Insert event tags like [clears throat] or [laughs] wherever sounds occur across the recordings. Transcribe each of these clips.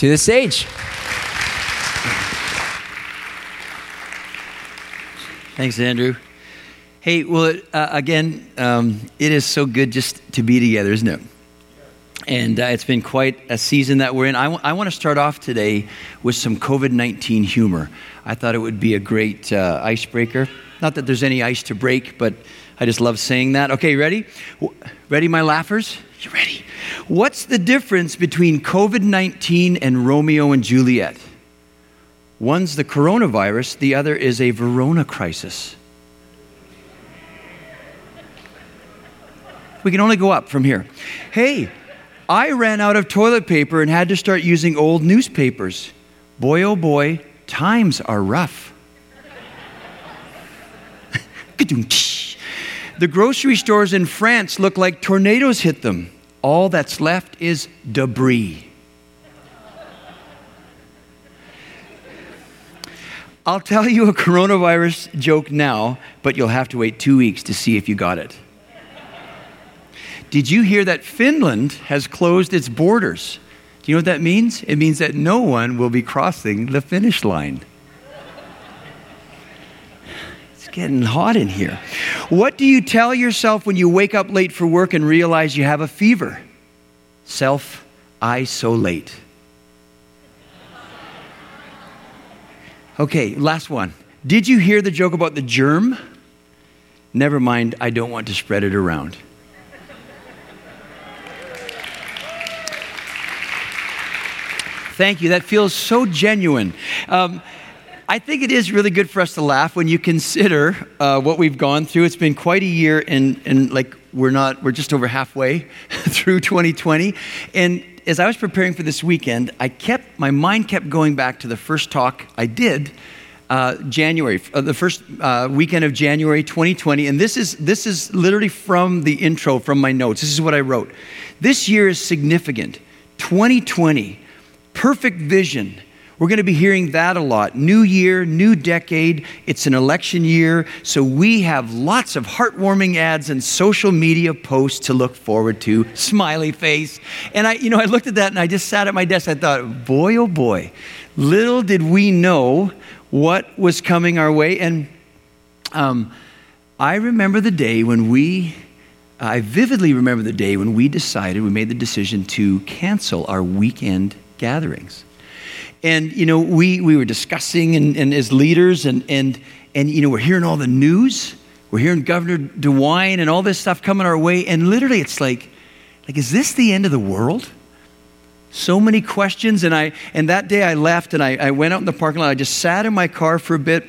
to the stage. Thanks, Andrew. Hey, well, uh, again, um, it is so good just to be together, isn't it? And uh, it's been quite a season that we're in. I, w- I want to start off today with some COVID 19 humor. I thought it would be a great uh, icebreaker. Not that there's any ice to break, but I just love saying that. Okay, ready? Ready, my laughers? You ready? What's the difference between COVID 19 and Romeo and Juliet? One's the coronavirus, the other is a Verona crisis. We can only go up from here. Hey, I ran out of toilet paper and had to start using old newspapers. Boy, oh boy, times are rough. [laughs] the grocery stores in France look like tornadoes hit them. All that's left is debris. I'll tell you a coronavirus joke now, but you'll have to wait two weeks to see if you got it. Did you hear that Finland has closed its borders? Do you know what that means? It means that no one will be crossing the finish line. It's getting hot in here. What do you tell yourself when you wake up late for work and realize you have a fever? Self isolate. Okay, last one. Did you hear the joke about the germ? Never mind, I don't want to spread it around. Thank you. That feels so genuine. Um, I think it is really good for us to laugh when you consider uh, what we've gone through. It's been quite a year, and, and like we're not, we're just over halfway [laughs] through 2020. And as I was preparing for this weekend, I kept, my mind kept going back to the first talk I did uh, January, uh, the first uh, weekend of January 2020, and this is this is literally from the intro from my notes. This is what I wrote. This year is significant. 2020 perfect vision. We're going to be hearing that a lot. New year, new decade. It's an election year. So we have lots of heartwarming ads and social media posts to look forward to. Smiley face. And I, you know, I looked at that and I just sat at my desk. I thought, boy, oh boy, little did we know what was coming our way. And um, I remember the day when we, I vividly remember the day when we decided, we made the decision to cancel our weekend gatherings. And, you know, we, we were discussing and, and as leaders, and, and, and, you know, we're hearing all the news. We're hearing Governor DeWine and all this stuff coming our way. And literally, it's like, like, is this the end of the world? So many questions. And, I, and that day I left and I, I went out in the parking lot. I just sat in my car for a bit.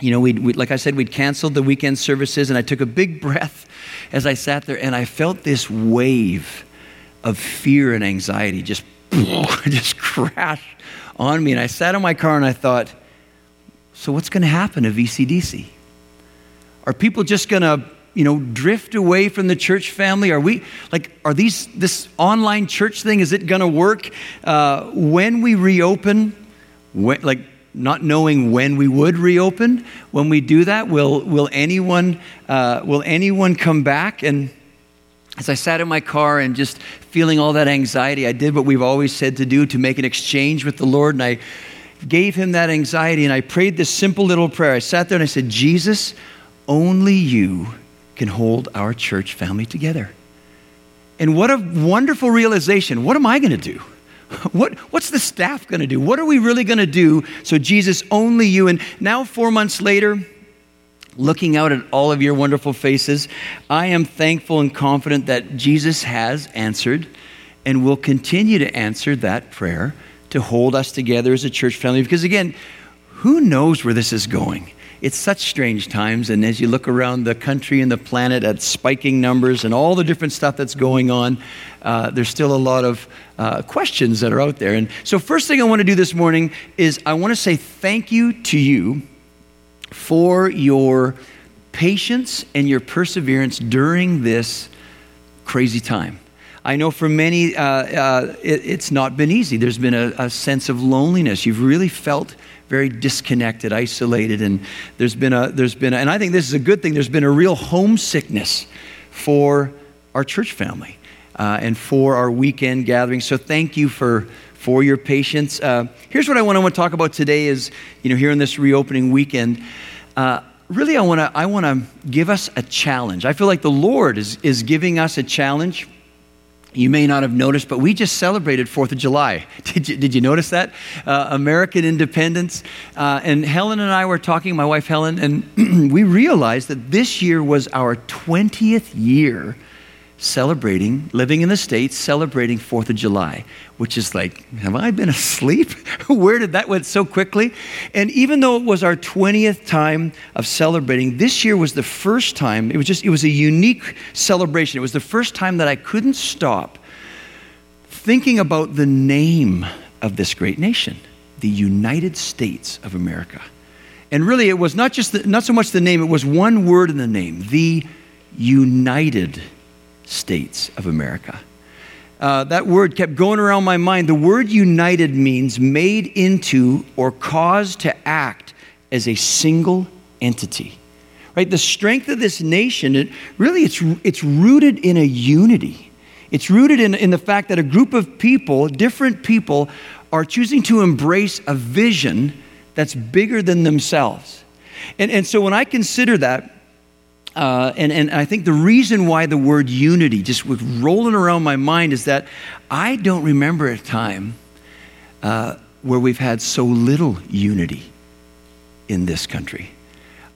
You know, we, like I said, we'd canceled the weekend services. And I took a big [laughs] breath as I sat there. And I felt this wave of fear and anxiety just [laughs] just crashed on me. And I sat in my car and I thought, so what's going to happen to VCDC? Are people just going to, you know, drift away from the church family? Are we, like, are these, this online church thing, is it going to work? Uh, when we reopen, when, like, not knowing when we would reopen, when we do that, will, will, anyone, uh, will anyone come back? And as I sat in my car and just feeling all that anxiety, I did what we've always said to do to make an exchange with the Lord. And I gave him that anxiety and I prayed this simple little prayer. I sat there and I said, Jesus, only you can hold our church family together. And what a wonderful realization. What am I going to do? [laughs] What, what's the staff going to do? What are we really going to do? So, Jesus, only you. And now, four months later, looking out at all of your wonderful faces, I am thankful and confident that Jesus has answered and will continue to answer that prayer to hold us together as a church family. Because again, who knows where this is going? It's such strange times, and as you look around the country and the planet at spiking numbers and all the different stuff that's going on, uh, there's still a lot of uh, questions that are out there. And so, first thing I want to do this morning is I want to say thank you to you for your patience and your perseverance during this crazy time. I know for many, uh, uh, it, it's not been easy. There's been a, a, sense of loneliness. You've really felt very disconnected, isolated, and there's been a, there's been, a, and I think this is a good thing. There's been a real homesickness for our church family uh, and for our weekend gatherings. So thank you for for your patience. Uh, here's what I want to talk about today is, you know, here in this reopening weekend. Uh, really, I want to I want to give us a challenge. I feel like the Lord is, is giving us a challenge. You may not have noticed, but we just celebrated 4th of July. [laughs] Did you, did you notice that? Uh, American independence. Uh, and Helen and I were talking, my wife Helen, and [clears throat] we realized that this year was our 20th year celebrating, living in the States, celebrating 4th of July, which is like, have I been asleep? [laughs] Where did that went so quickly? And even though it was our 20th time of celebrating, this year was the first time, it was just, it was a unique celebration. It was the first time that I couldn't stop thinking about the name of this great nation, the United States of America. And really, it was not just the, not so much the name; it was one word in the name: the United States of America. Uh, that word kept going around my mind. The word united means made into or caused to act as a single entity. Right? The strength of this nation, it, really, it's, it's rooted in a unity. It's rooted in, in the fact that a group of people, different people, are choosing to embrace a vision that's bigger than themselves. And, and so when I consider that, uh, and, and I think the reason why the word unity just was rolling around my mind is that I don't remember a time uh, where we've had so little unity in this country.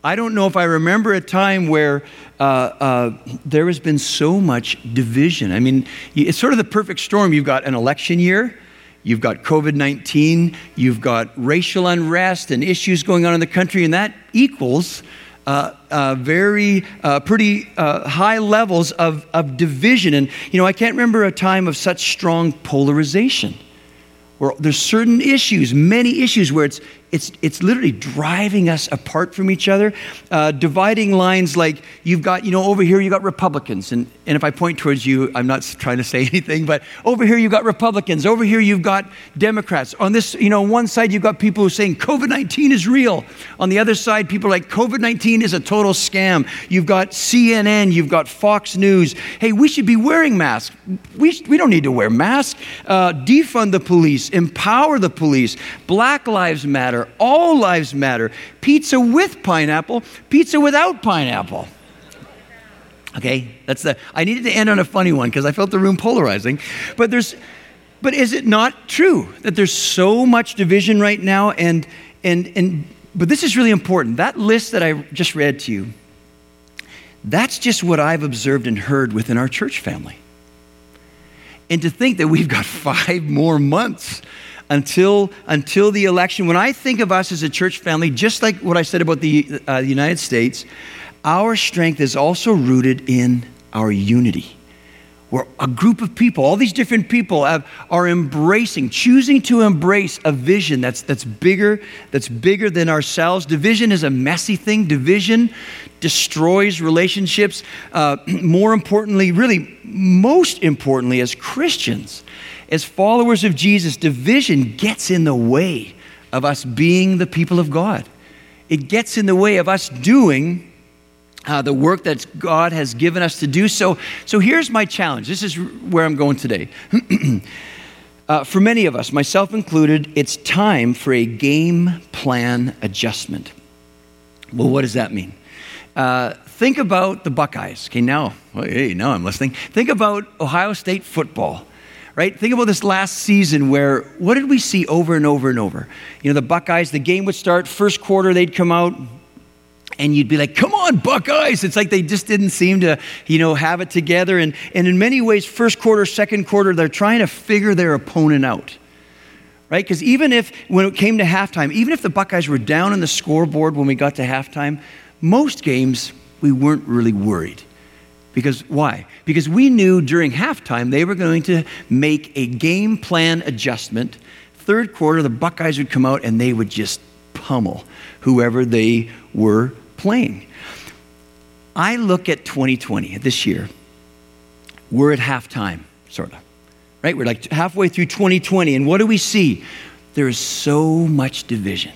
I don't know if I remember a time where uh, uh, there has been so much division. I mean, it's sort of the perfect storm. You've got an election year, you've got COVID 19, you've got racial unrest and issues going on in the country, and that equals uh, uh, very, uh, pretty uh, high levels of, of division. And, you know, I can't remember a time of such strong polarization where there's certain issues, many issues where it's, it's, it's literally driving us apart from each other, uh, dividing lines like you've got, you know, over here you've got Republicans. And, and if I point towards you, I'm not [laughs] trying to say anything, but over here you've got Republicans. Over here you've got Democrats. On this, you know, one side you've got people who are saying COVID 19 is real. On the other side, people are like COVID 19 is a total scam. You've got CNN, you've got Fox News. Hey, we should be wearing masks. We, we don't need to wear masks. Uh, defund the police, empower the police. Black Lives Matter matter. All lives matter. Pizza with pineapple, pizza without pineapple. Okay, that's the. I needed to end on a funny one because I felt the room polarizing. But there's, but is it not true that there's so much division right now? And and and but this is really important. That list that I just read to you. That's just what I've observed and heard within our church family. And to think that we've got [laughs] five more months until, until the election. When I think of us as a church family, just like what I said about the, uh, the United States, our strength is also rooted in our unity. Where a group of people, all these different people, have, are embracing, choosing to embrace a vision that's, that's bigger, that's bigger than ourselves. Division is a messy thing. Division destroys relationships. Uh, [clears throat] more importantly, really, most importantly, as Christians, as followers of Jesus, division gets in the way of us being the people of God. It gets in the way of us doing uh, the work that God has given us to do. So, so here's my challenge. This is where I'm going today. [clears throat] uh, for many of us, myself included, it's time for a game plan adjustment. Well, what does that mean? Uh, think about the Buckeyes. Okay, now, hey, now I'm listening. Think about Ohio State football right? Think about this last season where what did we see over and over and over? You know, the Buckeyes, the game would start, first quarter, they'd come out, and you'd be like, come on, Buckeyes. It's like they just didn't seem to, you know, have it together. And, and in many ways, first quarter, second quarter, they're trying to figure their opponent out. Right? Because even if, when it came to halftime, even if the Buckeyes were down on the scoreboard when we got to halftime, most games we weren't really worried. Because why? Because we knew during halftime they were going to make a game plan adjustment. Third quarter, the Buckeyes would come out and they would just pummel whoever they were playing. I look at 2020, this year, we're at halftime, sort of. Right? We're like halfway through 2020, and what do we see? There is so much division.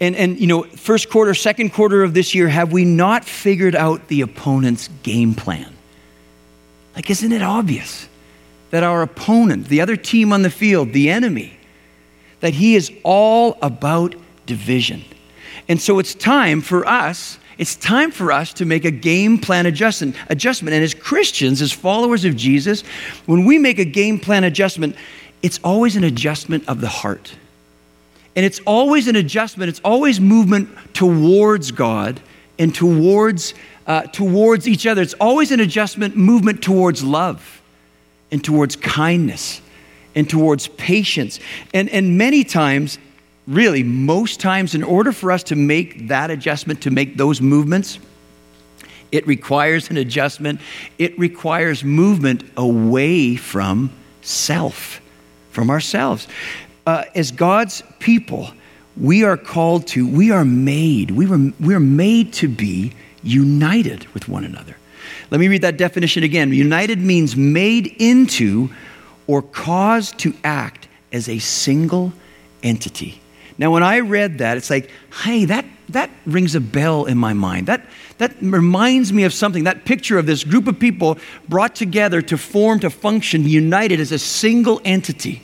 And, and, you know, first quarter, second quarter of this year, have we not figured out the opponent's game plan? Like, isn't it obvious? that our opponent, the other team on the field, the enemy, that he is all about division. And so it's time for us, it's time for us to make a game plan adjustment. adjustment. And as Christians, as followers of Jesus, when we make a game plan adjustment, it's always an adjustment of the heart. And it's always an adjustment, it's always movement towards God and towards, uh, towards each other. It's always an adjustment, movement towards love and towards kindness and towards patience. And, and many times, really, most times, in order for us to make that adjustment, to make those movements, it requires an adjustment. It requires movement away from self, from ourselves. Uh, as God's people, we are called to, we are made, we were, we are made to be united with one another. Let me read that definition again. United means made into or caused to act as a single entity. Now, when I read that, it's like, hey, that, that rings a bell in my mind. That, that reminds me of something. That picture of this group of people brought together to form, to function, united as a single entity.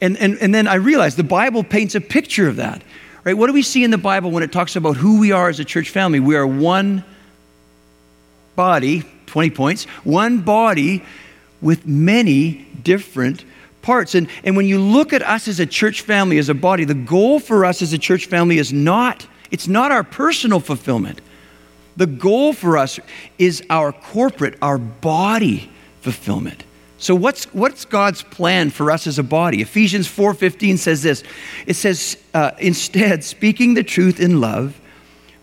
And, and, and then I realized the Bible paints a picture of that. Right? What do we see in the Bible when it talks about who we are as a church family? We are one body, 20 points, one body with many different parts. And, and when you look at us as a church family, as a body, the goal for us as a church family is not, it's not our personal fulfillment. The goal for us is our corporate, our body fulfillment. So what's, what's God's plan for us as a body? Ephesians 4.15 says this. It says, uh, instead, speaking the truth in love,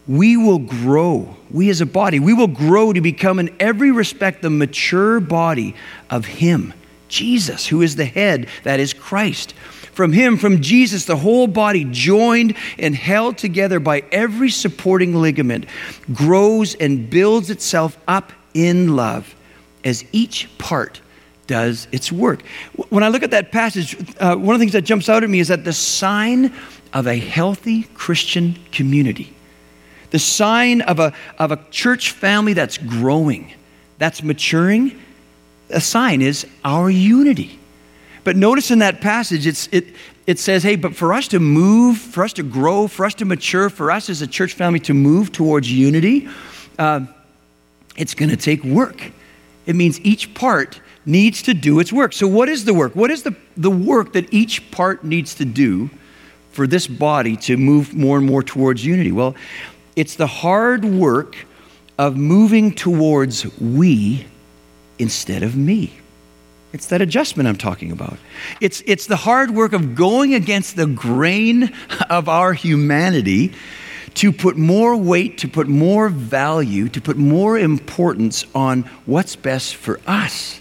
we will grow, we as a body, we will grow to become in every respect the mature body of Him, Jesus, who is the head, that is Christ. From Him, from Jesus, the whole body, joined and held together by every supporting ligament, grows and builds itself up in love as each part does its work. When I look at that passage, uh, one of the things that jumps out at me is that the sign of a healthy Christian community, the sign of a, of a church family that's growing, that's maturing, a sign is our unity. But notice in that passage, it's, it, it says, hey, but for us to move, for us to grow, for us to mature, for us as a church family to move towards unity, uh, it's going to take work. It means each part needs to do its work. So, what is the work? What is the, the work that each part needs to do for this body to move more and more towards unity? Well, it's the hard work of moving towards we instead of me. It's that adjustment I'm talking about. It's, it's the hard work of going against the grain of our humanity to put more weight, to put more value, to put more importance on what's best for us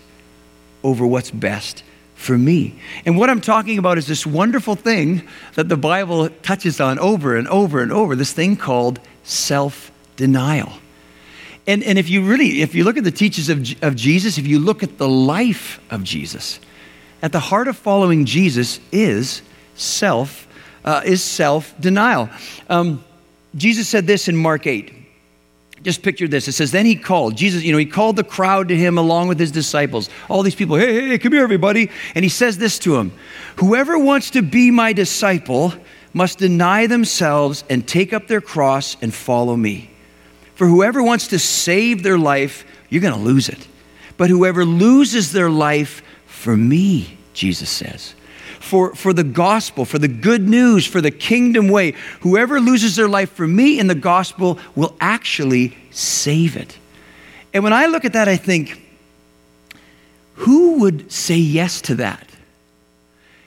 over what's best for me. And what I'm talking about is this wonderful thing that the Bible touches on over and over and over this thing called self denial. And, and if you really, if you look at the teachings of, of Jesus, if you look at the life of Jesus, at the heart of following Jesus is self, uh, is self denial. Um, Jesus said this in Mark 8. Just picture this. It says, Then he called. Jesus, you know, he called the crowd to him along with his disciples. All these people, hey, hey, come here, everybody. And he says this to him Whoever wants to be my disciple must deny themselves and take up their cross and follow me. For whoever wants to save their life, you're going to lose it. But whoever loses their life for me, Jesus says, for, for the gospel, for the good news, for the kingdom way. Whoever loses their life for me in the gospel will actually save it. And when I look at that, I think, who would say yes to that?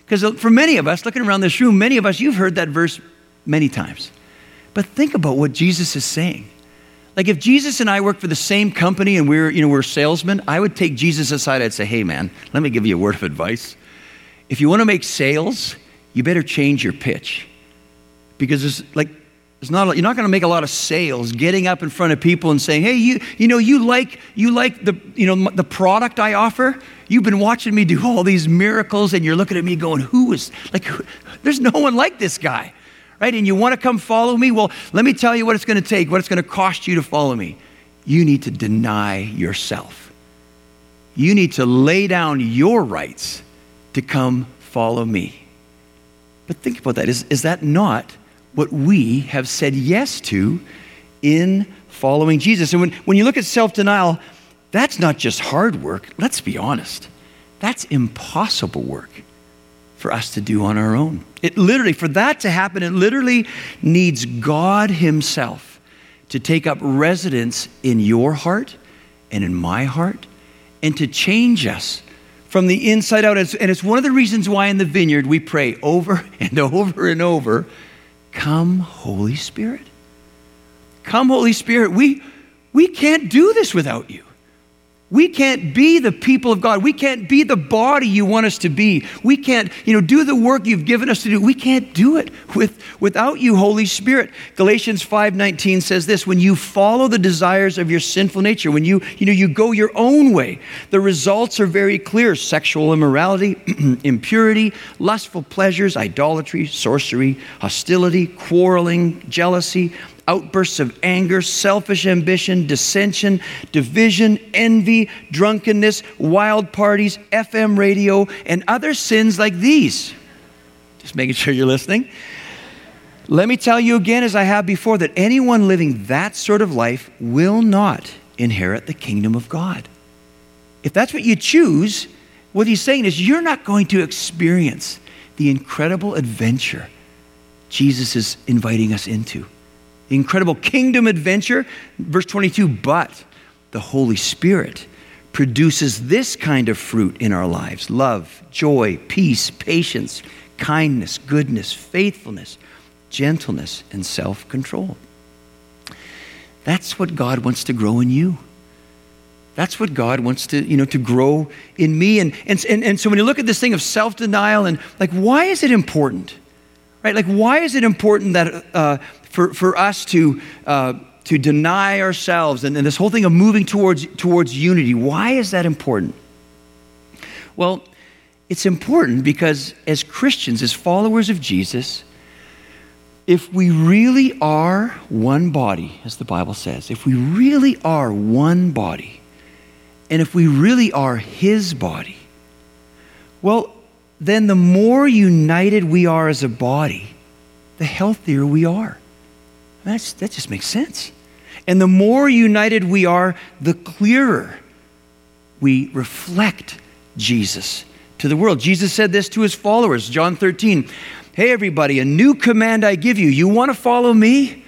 Because for many of us, looking around this room, many of us, you've heard that verse many times. But think about what Jesus is saying. Like if Jesus and I worked for the same company and we we're, you know, we're salesmen, I would take Jesus aside. I'd say, hey, man, let me give you a word of advice. If you want to make sales, you better change your pitch. Because it's like, it's not, you're not going to make a lot of sales getting up in front of people and saying, hey, you, you know, you like, you like the, you know, the product I offer? You've been watching me do all these miracles and you're looking at me going, who is, like, who, there's no one like this guy, right? And you want to come follow me? Well, let me tell you what it's going to take, what it's going to cost you to follow me. You need to deny yourself. you need to lay down your rights to come follow me. But think about that. Is, is that not what we have said yes to in following Jesus? And when, when you look at self denial, that's not just hard work. Let's be honest. That's impossible work for us to do on our own. It literally, for that to happen, it literally needs God Himself to take up residence in your heart and in my heart and to change us from the inside out. And it's one of the reasons why in the vineyard we pray over [laughs] and over and over Come, Holy Spirit. Come, Holy Spirit. We, we can't do this without you. We can't be the people of God. We can't be the body you want us to be. We can't, you know, do the work you've given us to do. We can't do it with, without you, Holy Spirit. Galatians 5:19 says this, when you follow the desires of your sinful nature, when you, you know, you go your own way, the results are very clear. Sexual immorality, [clears throat] impurity, lustful pleasures, idolatry, sorcery, hostility, quarreling, jealousy, outbursts of anger, selfish ambition, dissension, division, envy, drunkenness, wild parties, FM radio, and other sins like these. Just making sure you're listening. Let me tell you again, as I have before, that anyone living that sort of life will not inherit the kingdom of God. If that's what you choose, what he's saying is you're not going to experience the incredible adventure Jesus is inviting us into incredible kingdom adventure. Verse 22 But the Holy Spirit produces this kind of fruit in our lives love, joy, peace, patience, kindness, goodness, faithfulness, gentleness, and self control. That's what God wants to grow in you. That's what God wants to, you know, to grow in me. And, and, and, and so when you look at this thing of self denial and like, why is it important? Right? Like, why is it important that uh, for, for us to, uh, to deny ourselves and, and this whole thing of moving towards, towards unity. Why is that important? Well, it's important because as Christians, as followers of Jesus, if we really are one body, as the Bible says, if we really are one body, and if we really are His body, well, then the more united we are as a body, the healthier we are. That's, that just makes sense. And the more united we are, the clearer we reflect Jesus to the world. Jesus said this to his followers, John 13. Hey, everybody, a new command I give you. You want to follow me?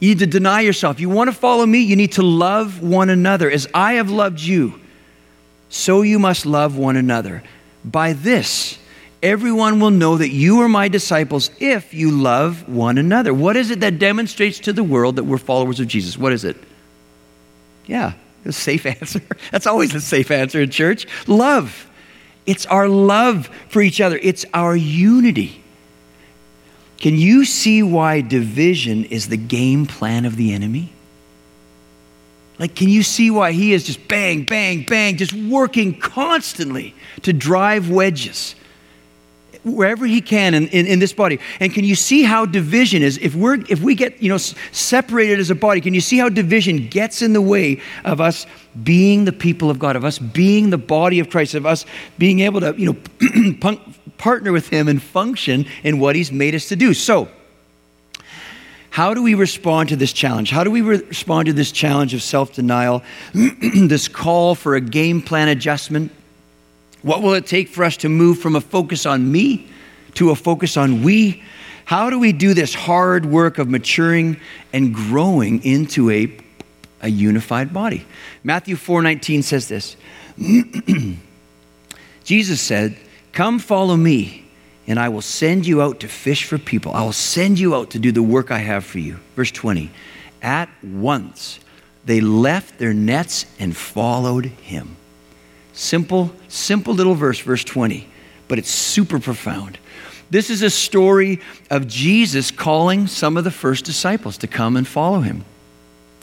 You need to deny yourself. You want to follow me? You need to love one another. As I have loved you, so you must love one another. By this, everyone will know that you are my disciples if you love one another. What is it that demonstrates to the world that we're followers of Jesus? What is it? Yeah, a safe [laughs] answer. That's always a safe answer in church. Love. It's our love for each other, it's our unity. Can you see why division is the game plan of the enemy? Like, can you see why he is just bang, bang, bang, just working constantly to drive wedges? Wherever he can in, in, in, this body. And can you see how division is? If, we're, if we get you know, separated as a body, can you see how division gets in the way of us being the people of God, of us being the body of Christ, of us being able to you know, [clears throat] partner with him and function in what he's made us to do? So, how do we respond to this challenge? How do we re- respond to this challenge of self denial, [clears throat] this call for a game plan adjustment? What will it take for us to move from a focus on me to a focus on we? How do we do this hard work of maturing and growing into a, a unified body? Matthew 4:19 says this. [clears throat] Jesus said, "Come follow me, and I will send you out to fish for people. I will send you out to do the work I have for you." Verse 20. At once they left their nets and followed him. Simple, simple little verse, verse 20, but it's super profound. This is a story of Jesus calling some of the first disciples to come and follow him.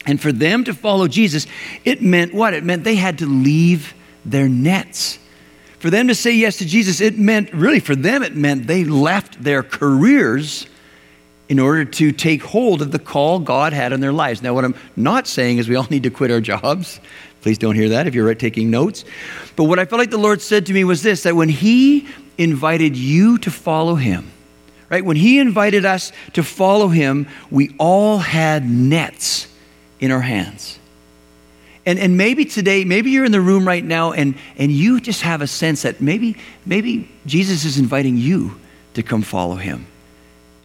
And for them to follow Jesus, it meant what? It meant they had to leave their nets. For them to say yes to Jesus, it meant, really, for them, it meant they left their careers in order to take hold of the call God had on their lives. Now, what I'm not saying is we all [laughs] need to quit our jobs. Please don't hear that if you're taking notes. But what I felt like the Lord said to me was this that when He invited you to follow Him, right, when He invited us to follow Him, we all had nets in our hands. And, and maybe today, maybe you're in the room right now and, and you just have a sense that maybe, maybe Jesus is inviting you to come follow Him.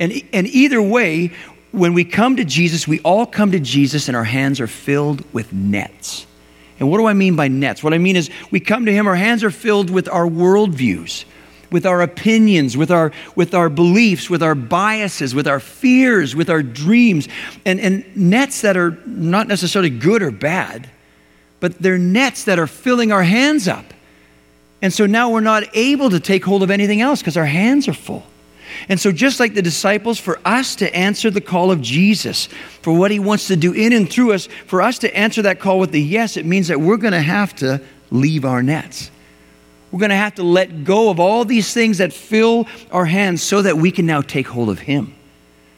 And, and either way, when we come to Jesus, we all come to Jesus and our hands are filled with nets. And what do I mean by nets? What I mean is we come to Him, our hands are filled with our worldviews, with our opinions, with our, with our beliefs, with our biases, with our fears, with our dreams, and, and nets that are not necessarily good or bad, but they're nets that are filling our hands up. And so now we're not able to take hold of anything else because our hands are full. And so, just like the disciples, for us to answer the call of Jesus, for what he wants to do in and through us, for us to answer that call with the yes, it means that we're going to have to leave our nets. We're going to have to let go of all these things that fill our hands so that we can now take hold of him.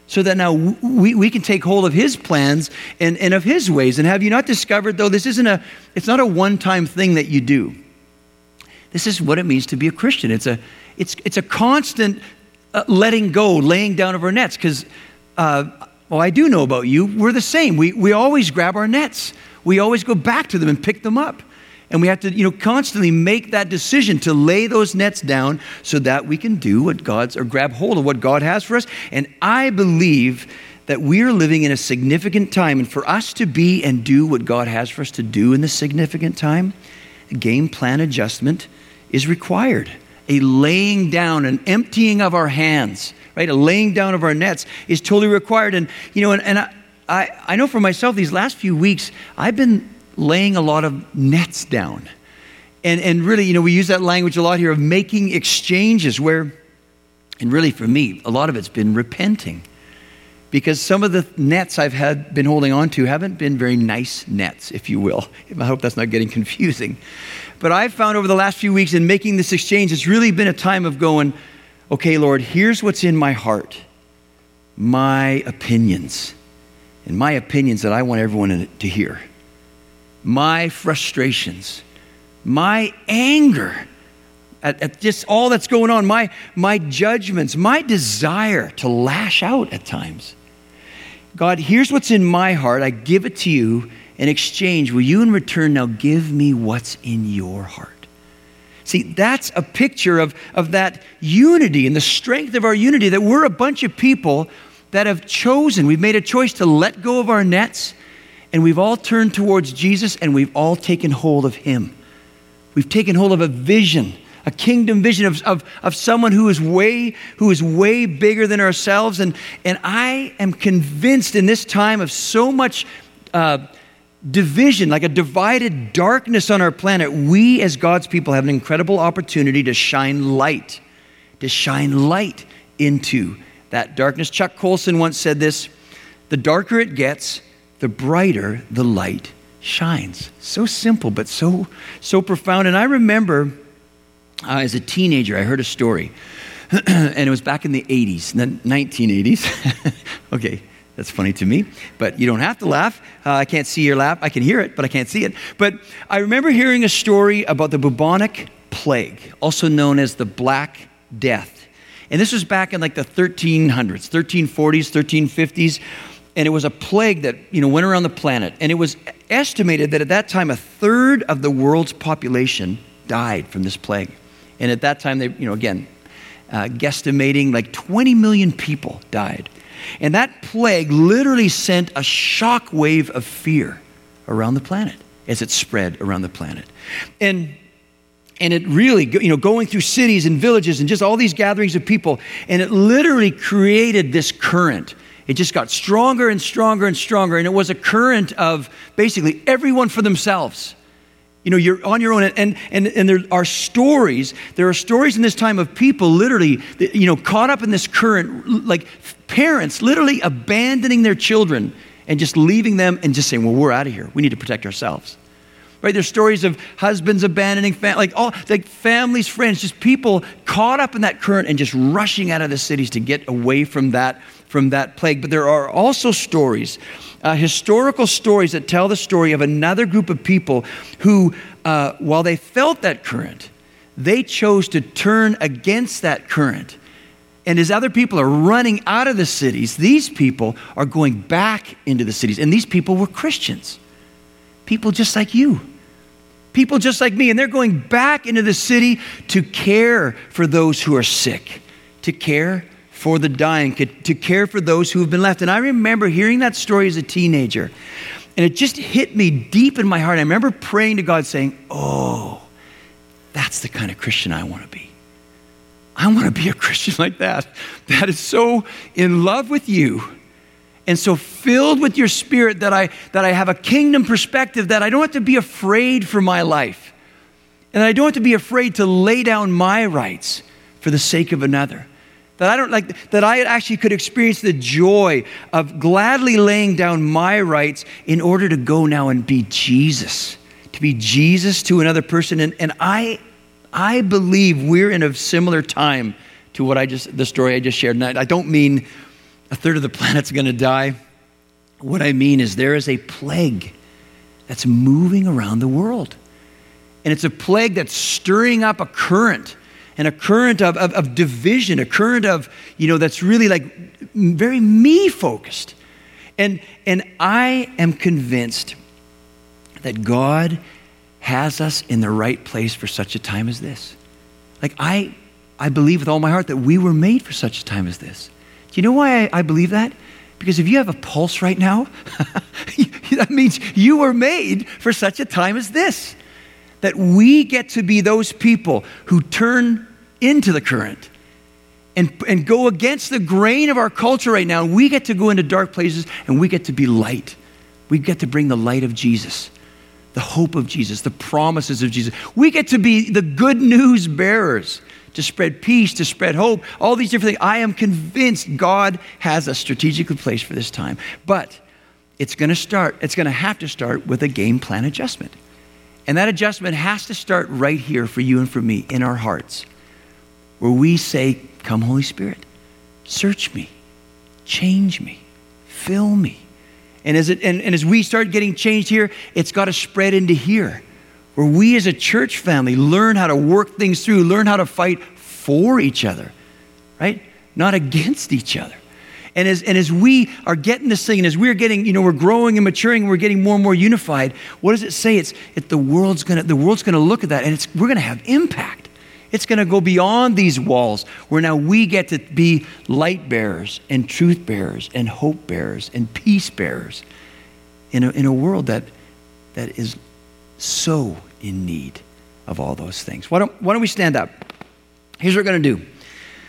So that now we, we can take hold of his plans and, and of his ways. And have you not discovered, though, this isn't a, it's not a one time thing that you do. This is what it means to be a Christian. It's a, it's, it's a constant uh, letting go, laying down of our nets. Because, uh, well, I do know about you. We're the same. We, we always grab our nets, we always go back to them and pick them up. And we have to, you know, constantly make that decision to lay those nets down so that we can do what God's, or grab hold of what God has for us. And I believe that we are living in a significant time. And for us to be and do what God has for us to do in this significant time, game plan adjustment is required a laying down, an emptying of our hands, right? A laying down of our nets is totally required. And, you know, and, and I, I, I know for myself, these last few weeks, I've been laying a lot of nets down. And, and really, you know, we use that language a lot here of making exchanges where, and really for me, a lot of it's been repenting. Because some of the nets I've had been holding on to haven't been very nice nets, if you will. I hope that's not getting [laughs] confusing. But I've found over the last few weeks in making this exchange, it's really been a time of going, okay, Lord, here's what's in my heart my opinions. And my opinions that I want everyone to hear. My frustrations. My anger at, at just all that's going on. My, my judgments. My desire to lash out at times. God, here's what's in my heart. I give it to you in exchange, will you in return now give me what's in your heart? See, that's a picture of, of that unity and the strength of our unity that we're a bunch of people that have chosen, we've made a choice to let go of our nets, and we've all turned towards Jesus and we've all taken hold of Him. We've taken hold of a vision, a kingdom vision of, of, of someone who is way, who is way bigger than ourselves. And, and I am convinced in this time of so much. Uh, division, like a divided darkness on our planet, we as God's people have an incredible opportunity to shine light, to shine light into that darkness. Chuck Colson once said this the darker it gets, the brighter the light shines. So simple, but so, so profound. And I remember uh, as a teenager, I heard a story. [clears throat] and it was back in the 80s, the 1980s. [laughs] okay, that's funny to me, but you don't have to laugh. Uh, I can't see your laugh. I can hear it, but I can't see it. But I remember hearing a story about the bubonic plague, also known as the Black Death. And this was back in like the 1300s, 1340s, 1350s. And it was a plague that you know, went around the planet. And it was estimated that at that time, a third of the world's population died from this plague. And at that time, they, you know, again, uh, guesstimating like 20 million people died. And that plague literally sent a shock wave of fear around the planet as it spread around the planet. And and it really, you know, going through cities and villages and just all these gatherings of people, and it literally created this current. It just got stronger and stronger and stronger, and it was a current of basically everyone for themselves. You know, you're on your own, and, and, and there are stories. There are stories in this time of people literally, you know, caught up in this current, like parents literally abandoning their children and just leaving them and just saying, well, we're out of here. We need to protect ourselves. right? There's stories of husbands abandoning, fam- like all, like families, friends, just people caught up in that current and just rushing out of the cities to get away from that, from that plague. But there are also stories, uh, historical stories that tell the story of another group of people who, uh, while they felt that current, they chose to turn against that current and as other people are running out of the cities, these people are going back into the cities. And these people were Christians, people just like you, people just like me. And they're going back into the city to care for those who are sick, to care for the dying, to care for those who have been left. And I remember hearing that story as a teenager. And it just hit me deep in my heart. I remember praying to God saying, Oh, that's the kind of Christian I want to be. I want to be a Christian like that, that is so in love with you and so filled with your spirit that I, that I have a kingdom perspective that I don't have to be afraid for my life. And I don't have to be afraid to lay down my rights for the sake of another. That I don't like that I actually could experience the joy of gladly laying down my rights in order to go now and be Jesus, to be Jesus to another person. And, and I I believe we're in a similar time to what I just, the story I just shared. And I don't mean a third of the [laughs] planet's going to die. What I mean is there is a plague that's moving around the world. And it's a plague that's stirring up a current and a current of, of, of division, a current of, you know, that's really like very me focused. And, and I am convinced that God has us in the right place for such a time as this. Like, I, I believe with all my heart that we were made for such a time as this. Do you know why I, I believe that? Because if you have a pulse right now, [laughs] that means you were made for such a time as this. That we get to be those people who turn into the current and, and go against the grain of our culture right now. We get to go into dark places and we get to be light. We get to bring the light of Jesus the hope of Jesus, the promises of Jesus. We get to be the good news bearers to spread peace, to spread hope, all these different things. I am convinced God has a strategically place for this time. But it's going to start, it's going to have to start with a game plan adjustment. And that adjustment has to start right here for you and for me in our hearts, where we say, Come, Holy Spirit, search me, change me, fill me. And as, it, and, and as we start getting changed here, it's got to spread into here, where we as a church family learn how to work things through, learn how to fight for each other, right? Not against each other. And as, and as we are getting this thing, and as we're getting, you know, we're growing and maturing, and we're getting more and more unified, what does it say? It's it, the world's gonna the world's gonna look at that, and it's we're gonna have impact. It's to go beyond these walls where now we get to be light bearers and truth bearers and hope bearers and peace bearers in a, in a world that, that is so in need of all those things. Why don't, why don't we stand up? Here's what we're going to do.